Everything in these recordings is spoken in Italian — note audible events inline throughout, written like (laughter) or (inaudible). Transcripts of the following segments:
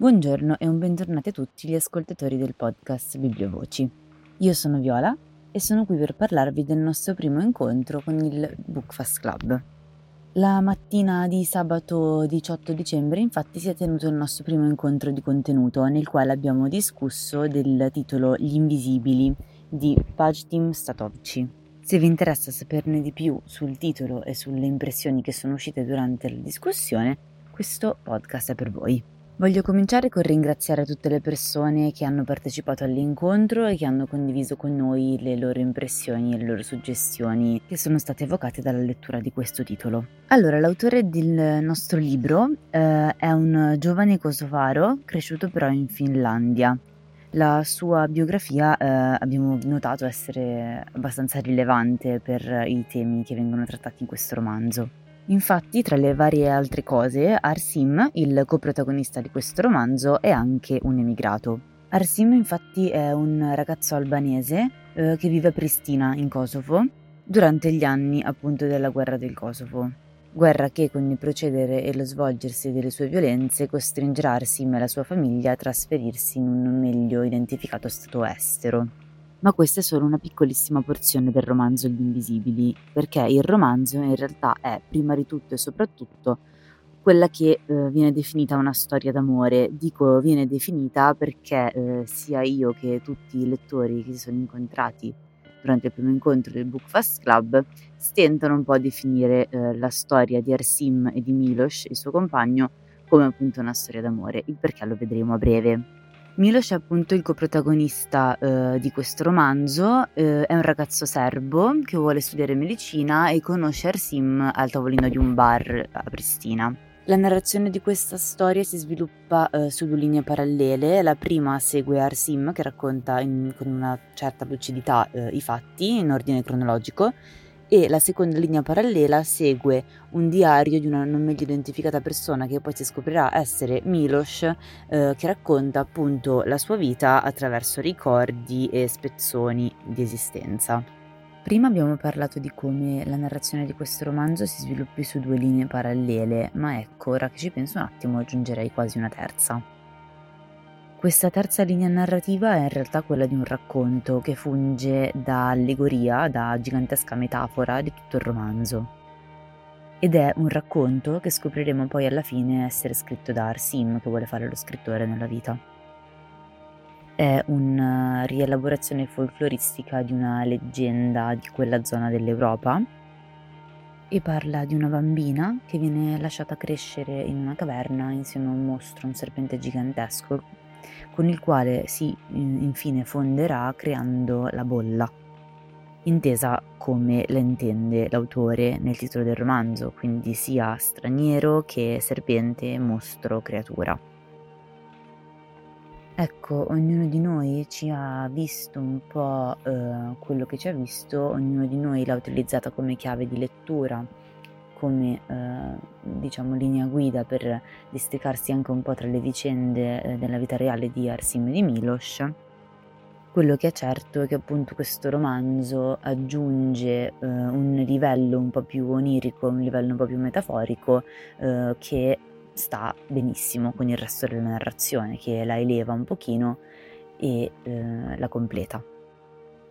Buongiorno e un bentornato a tutti gli ascoltatori del podcast Bibliovoci. Io sono Viola e sono qui per parlarvi del nostro primo incontro con il Bookfast Club. La mattina di sabato 18 dicembre infatti si è tenuto il nostro primo incontro di contenuto nel quale abbiamo discusso del titolo Gli Invisibili di Pajtim Statovci. Se vi interessa saperne di più sul titolo e sulle impressioni che sono uscite durante la discussione, questo podcast è per voi. Voglio cominciare con ringraziare tutte le persone che hanno partecipato all'incontro e che hanno condiviso con noi le loro impressioni e le loro suggestioni che sono state evocate dalla lettura di questo titolo. Allora, l'autore del nostro libro eh, è un giovane kosovaro cresciuto però in Finlandia. La sua biografia eh, abbiamo notato essere abbastanza rilevante per i temi che vengono trattati in questo romanzo. Infatti, tra le varie altre cose, Arsim, il coprotagonista di questo romanzo, è anche un emigrato. Arsim infatti è un ragazzo albanese eh, che vive a Pristina, in Kosovo, durante gli anni appunto della guerra del Kosovo. Guerra che con il procedere e lo svolgersi delle sue violenze costringerà Arsim e la sua famiglia a trasferirsi in un meglio identificato stato estero ma questa è solo una piccolissima porzione del romanzo Gli Invisibili, perché il romanzo in realtà è prima di tutto e soprattutto quella che eh, viene definita una storia d'amore. Dico viene definita perché eh, sia io che tutti i lettori che si sono incontrati durante il primo incontro del Bookfast Club stentano un po' a definire eh, la storia di Arsim e di Milos, il suo compagno, come appunto una storia d'amore, il perché lo vedremo a breve. Milos è appunto il coprotagonista eh, di questo romanzo, eh, è un ragazzo serbo che vuole studiare medicina e conosce Arsim al tavolino di un bar a Pristina. La narrazione di questa storia si sviluppa eh, su due linee parallele. La prima segue Arsim che racconta in, con una certa lucidità eh, i fatti in ordine cronologico e la seconda linea parallela segue un diario di una non meglio identificata persona che poi si scoprirà essere Milos eh, che racconta appunto la sua vita attraverso ricordi e spezzoni di esistenza. Prima abbiamo parlato di come la narrazione di questo romanzo si sviluppi su due linee parallele, ma ecco, ora che ci penso un attimo aggiungerei quasi una terza. Questa terza linea narrativa è in realtà quella di un racconto che funge da allegoria, da gigantesca metafora di tutto il romanzo. Ed è un racconto che scopriremo poi alla fine essere scritto da Arsim, che vuole fare lo scrittore nella vita. È una rielaborazione folcloristica di una leggenda di quella zona dell'Europa e parla di una bambina che viene lasciata crescere in una caverna insieme a un mostro, un serpente gigantesco con il quale si infine fonderà creando la bolla, intesa come la intende l'autore nel titolo del romanzo, quindi sia straniero che serpente, mostro, creatura. Ecco, ognuno di noi ci ha visto un po' eh, quello che ci ha visto, ognuno di noi l'ha utilizzata come chiave di lettura come eh, diciamo linea guida per districarsi anche un po' tra le vicende eh, della vita reale di Arsim e di Milos. Quello che è certo è che appunto questo romanzo aggiunge eh, un livello un po' più onirico, un livello un po' più metaforico eh, che sta benissimo con il resto della narrazione, che la eleva un pochino e eh, la completa.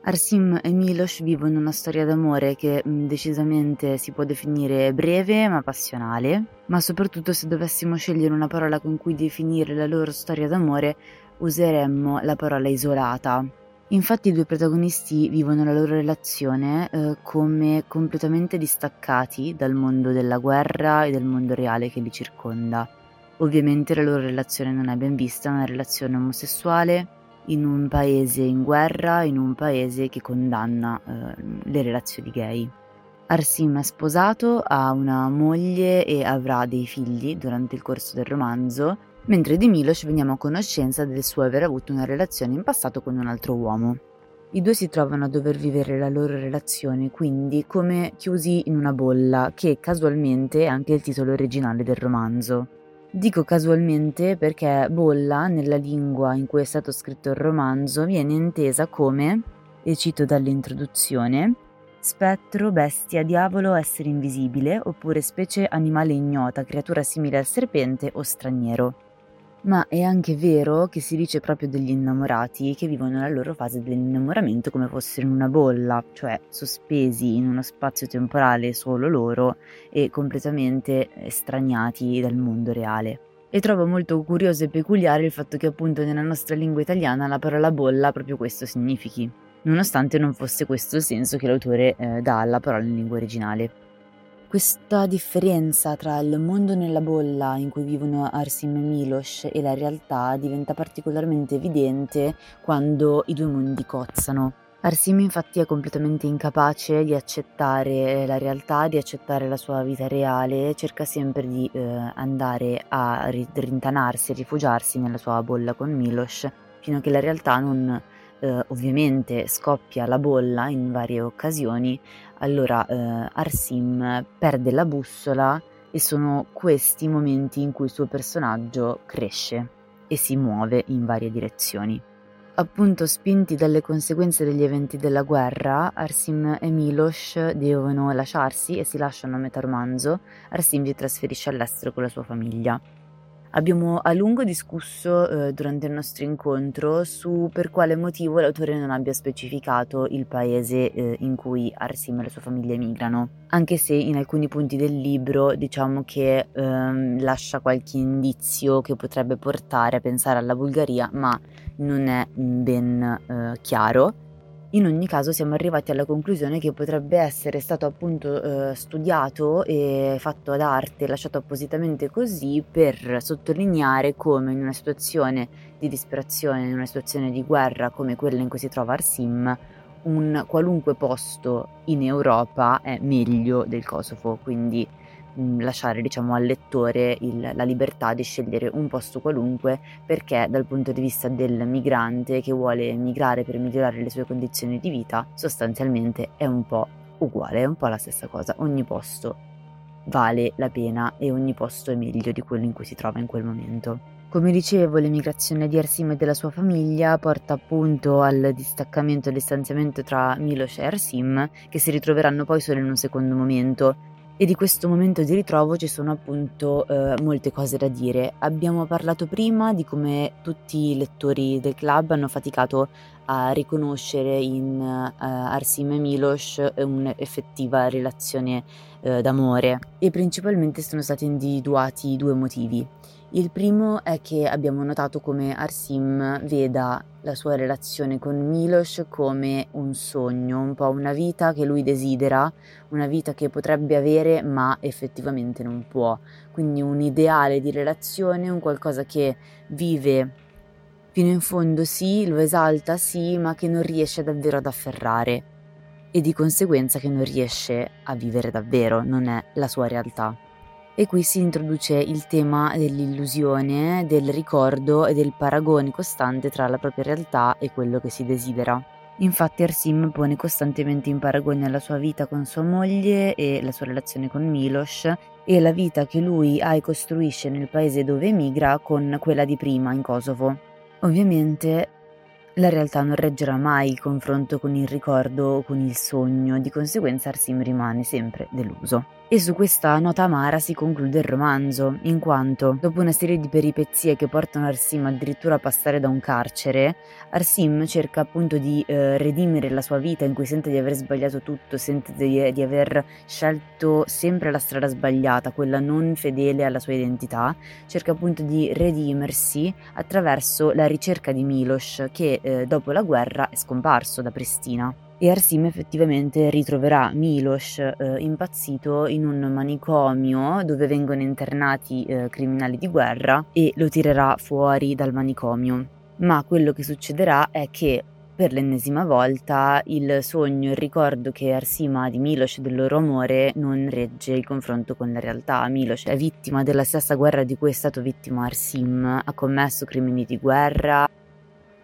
Arsim e Milos vivono una storia d'amore che mm, decisamente si può definire breve ma passionale, ma soprattutto se dovessimo scegliere una parola con cui definire la loro storia d'amore useremmo la parola isolata. Infatti i due protagonisti vivono la loro relazione eh, come completamente distaccati dal mondo della guerra e del mondo reale che li circonda. Ovviamente la loro relazione non è ben vista, è una relazione omosessuale, in un paese in guerra, in un paese che condanna eh, le relazioni gay. Arsim è sposato, ha una moglie e avrà dei figli durante il corso del romanzo, mentre di Milos veniamo a conoscenza del suo aver avuto una relazione in passato con un altro uomo. I due si trovano a dover vivere la loro relazione, quindi come chiusi in una bolla, che casualmente è anche il titolo originale del romanzo. Dico casualmente perché bolla, nella lingua in cui è stato scritto il romanzo, viene intesa come, e cito dall'introduzione, spettro, bestia, diavolo, essere invisibile, oppure specie animale ignota, creatura simile al serpente o straniero. Ma è anche vero che si dice proprio degli innamorati che vivono la loro fase dell'innamoramento come fossero in una bolla, cioè sospesi in uno spazio temporale solo loro e completamente estraniati dal mondo reale. E trovo molto curioso e peculiare il fatto che appunto nella nostra lingua italiana la parola bolla proprio questo significhi, nonostante non fosse questo il senso che l'autore eh, dà alla parola in lingua originale. Questa differenza tra il mondo nella bolla in cui vivono Arsim e Milos e la realtà diventa particolarmente evidente quando i due mondi cozzano. Arsim infatti è completamente incapace di accettare la realtà, di accettare la sua vita reale, cerca sempre di eh, andare a rintanarsi, rifugiarsi nella sua bolla con Milos, fino a che la realtà non eh, ovviamente scoppia la bolla in varie occasioni, allora eh, Arsim perde la bussola e sono questi i momenti in cui il suo personaggio cresce e si muove in varie direzioni. Appunto spinti dalle conseguenze degli eventi della guerra, Arsim e Milos devono lasciarsi e si lasciano a metà romanzo. Arsim si trasferisce all'estero con la sua famiglia. Abbiamo a lungo discusso eh, durante il nostro incontro su per quale motivo l'autore non abbia specificato il paese eh, in cui Arsim e la sua famiglia emigrano, anche se in alcuni punti del libro diciamo che ehm, lascia qualche indizio che potrebbe portare a pensare alla Bulgaria, ma non è ben eh, chiaro. In ogni caso siamo arrivati alla conclusione che potrebbe essere stato appunto eh, studiato e fatto ad arte, lasciato appositamente così per sottolineare come in una situazione di disperazione, in una situazione di guerra come quella in cui si trova Arsim, un qualunque posto in Europa è meglio del Kosovo, quindi lasciare diciamo, al lettore il, la libertà di scegliere un posto qualunque perché dal punto di vista del migrante che vuole migrare per migliorare le sue condizioni di vita sostanzialmente è un po' uguale, è un po' la stessa cosa, ogni posto vale la pena e ogni posto è meglio di quello in cui si trova in quel momento. Come dicevo, l'emigrazione di Arsim e della sua famiglia porta appunto al distaccamento e distanziamento tra Milos e Arsim, che si ritroveranno poi solo in un secondo momento, e di questo momento di ritrovo ci sono appunto eh, molte cose da dire. Abbiamo parlato prima di come tutti i lettori del club hanno faticato a riconoscere in uh, Arsim e Milos un'effettiva relazione uh, d'amore e principalmente sono stati individuati due motivi. Il primo è che abbiamo notato come Arsim veda la sua relazione con Milos come un sogno, un po' una vita che lui desidera, una vita che potrebbe avere ma effettivamente non può. Quindi un ideale di relazione, un qualcosa che vive fino in fondo sì, lo esalta sì, ma che non riesce davvero ad afferrare e di conseguenza che non riesce a vivere davvero, non è la sua realtà e qui si introduce il tema dell'illusione, del ricordo e del paragone costante tra la propria realtà e quello che si desidera. Infatti Arsim pone costantemente in paragone la sua vita con sua moglie e la sua relazione con Milos e la vita che lui ha e costruisce nel paese dove emigra con quella di prima in Kosovo. Ovviamente la realtà non reggerà mai il confronto con il ricordo o con il sogno, di conseguenza Arsim rimane sempre deluso. E su questa nota amara si conclude il romanzo, in quanto, dopo una serie di peripezie che portano Arsim addirittura a passare da un carcere, Arsim cerca appunto di eh, redimere la sua vita in cui sente di aver sbagliato tutto, sente di, di, aver scelto sempre la strada sbagliata, quella non fedele alla sua identità, cerca appunto di redimersi attraverso la ricerca di Milos che eh, dopo la guerra è scomparso da Pristina e Arsim effettivamente ritroverà Milos eh, impazzito in un manicomio dove vengono internati eh, criminali di guerra e lo tirerà fuori dal manicomio. Ma quello che succederà è che per l'ennesima volta il sogno, il ricordo che Arsim ha di Milos e del loro amore non regge il confronto con la realtà. Milos è vittima della stessa guerra di cui è stato vittima Arsim, ha commesso crimini di guerra,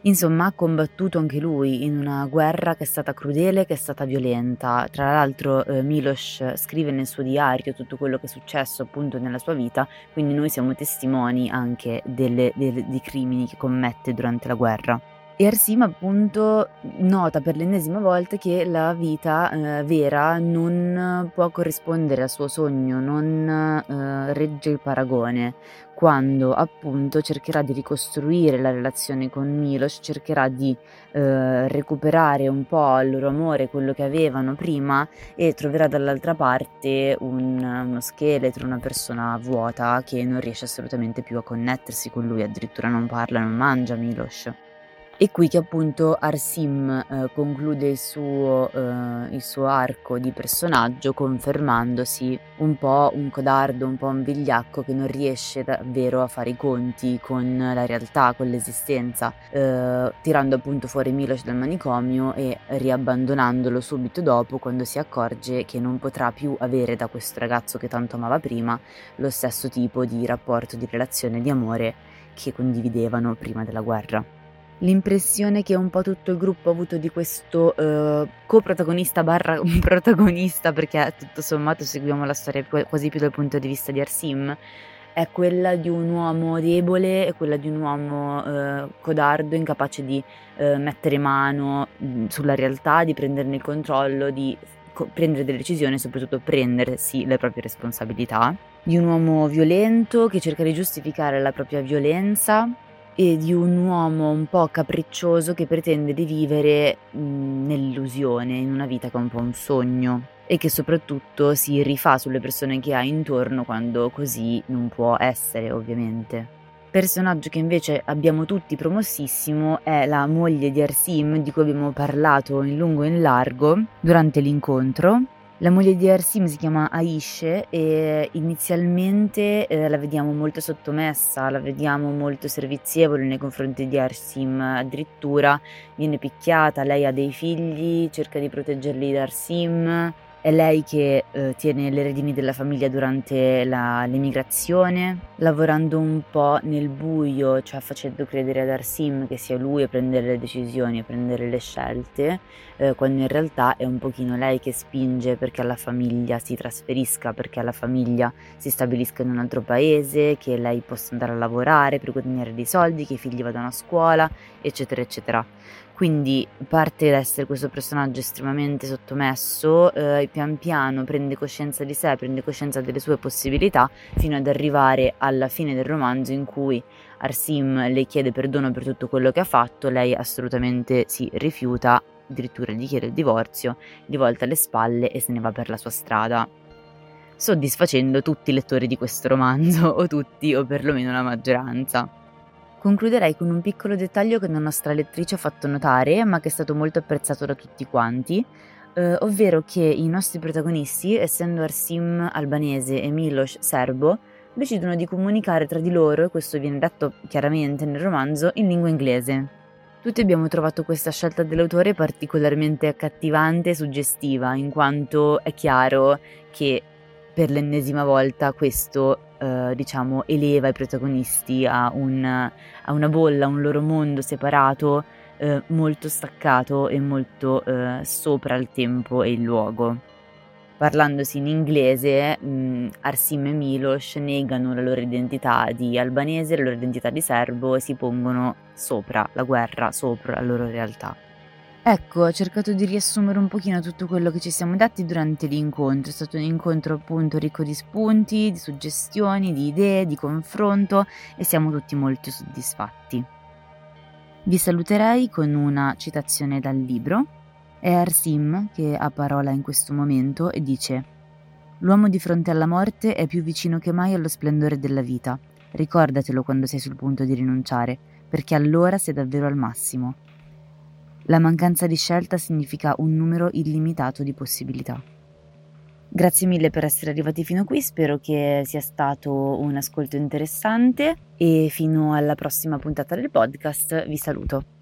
Insomma, ha combattuto anche lui in una guerra che è stata crudele, che è stata violenta. Tra l'altro, eh, Milos scrive nel suo diario tutto quello che è successo appunto nella sua vita, quindi noi siamo testimoni anche delle, delle, dei crimini che commette durante la guerra. E Arsim appunto nota per l'ennesima volta che la vita eh, vera non può corrispondere al suo sogno, non eh, regge il paragone, quando appunto cercherà di ricostruire la relazione con Milos, cercherà di eh, recuperare un po' il loro amore, quello che avevano prima e troverà dall'altra parte un, uno scheletro, una persona vuota che non riesce assolutamente più a connettersi con lui, addirittura non parla, non mangia Milos. È qui che appunto Arsim eh, conclude il suo, eh, il suo, arco di personaggio confermandosi un po' un codardo, un po' un vigliacco che non riesce davvero a fare i conti con la realtà, con l'esistenza, eh, tirando appunto fuori Milos dal manicomio e riabbandonandolo subito dopo quando si accorge che non potrà più avere da questo ragazzo che tanto amava prima lo stesso tipo di rapporto, di relazione, di amore che condividevano prima della guerra l'impressione che un po' tutto il gruppo ha avuto di questo uh, coprotagonista barra (laughs) protagonista, perché tutto sommato seguiamo la storia quasi più dal punto di vista di Arsim, è quella di un uomo debole, è quella di un uomo uh, codardo, incapace di uh, mettere mano mm, sulla realtà, di prenderne il controllo, di co- prendere delle decisioni e soprattutto prendersi le proprie responsabilità, di un uomo violento che cerca di giustificare la propria violenza e di un uomo un po' capriccioso che pretende di vivere mh, nell'illusione, in una vita che è un po' un sogno e che soprattutto si rifà sulle persone che ha intorno quando così non può essere, ovviamente. Personaggio che invece abbiamo tutti promossissimo è la moglie di Arsim, di cui abbiamo parlato in lungo e in largo durante l'incontro, la moglie di Arsim si chiama Aishe e inizialmente eh, la vediamo molto sottomessa, la vediamo molto servizievole nei confronti di Arsim, addirittura viene picchiata, lei ha dei figli, cerca di proteggerli da Arsim, è lei che eh, tiene le redini della famiglia durante la, l'emigrazione, lavorando un po' nel buio, cioè facendo credere ad Arsim che sia lui a prendere le decisioni, a prendere le scelte, eh, quando in realtà è un pochino lei che spinge perché la famiglia si trasferisca, perché la famiglia si stabilisca in un altro paese, che lei possa andare a lavorare per guadagnare dei soldi, che i figli vadano a scuola, eccetera, eccetera. Quindi parte da essere questo personaggio estremamente sottomesso, eh, pian piano prende coscienza di sé, prende coscienza delle sue possibilità, fino ad arrivare alla fine del romanzo in cui Arsim le chiede perdono per tutto quello che ha fatto, lei assolutamente si rifiuta, addirittura gli chiede il divorzio, gli volta le spalle e se ne va per la sua strada soddisfacendo tutti i lettori di questo romanzo, (laughs) o tutti, o perlomeno la maggioranza. Concluderei con un piccolo dettaglio che una nostra lettrice ha fatto notare, ma che è stato molto apprezzato da tutti quanti, eh, ovvero che i nostri protagonisti, essendo Arsim albanese e Milos serbo, decidono di comunicare tra di loro, e questo viene detto chiaramente nel romanzo, in lingua inglese. Tutti abbiamo trovato questa scelta dell'autore particolarmente accattivante e suggestiva, in quanto è chiaro che per l'ennesima volta questo eh, diciamo, eleva i protagonisti a, un, a, una bolla, a un loro mondo separato, eh, molto staccato e molto eh, sopra il tempo e il luogo. Parlandosi in inglese, mh, Arsim e Milos negano la loro identità di albanese, la loro identità di serbo e si pongono sopra la guerra, sopra la loro realtà. Ecco, ho cercato di riassumere un pochino tutto quello che ci siamo dati durante l'incontro. È stato un incontro appunto ricco di spunti, di suggestioni, di idee, di confronto e siamo tutti molto soddisfatti. Vi saluterei con una citazione dal libro. È Arsim che ha parola in questo momento e dice L'uomo di fronte alla morte è più vicino che mai allo splendore della vita. Ricordatelo quando sei sul punto di rinunciare, perché allora sei davvero al massimo. La mancanza di scelta significa un numero illimitato di possibilità. Grazie mille per essere arrivati fino qui, spero che sia stato un ascolto interessante e fino alla prossima puntata del podcast vi saluto.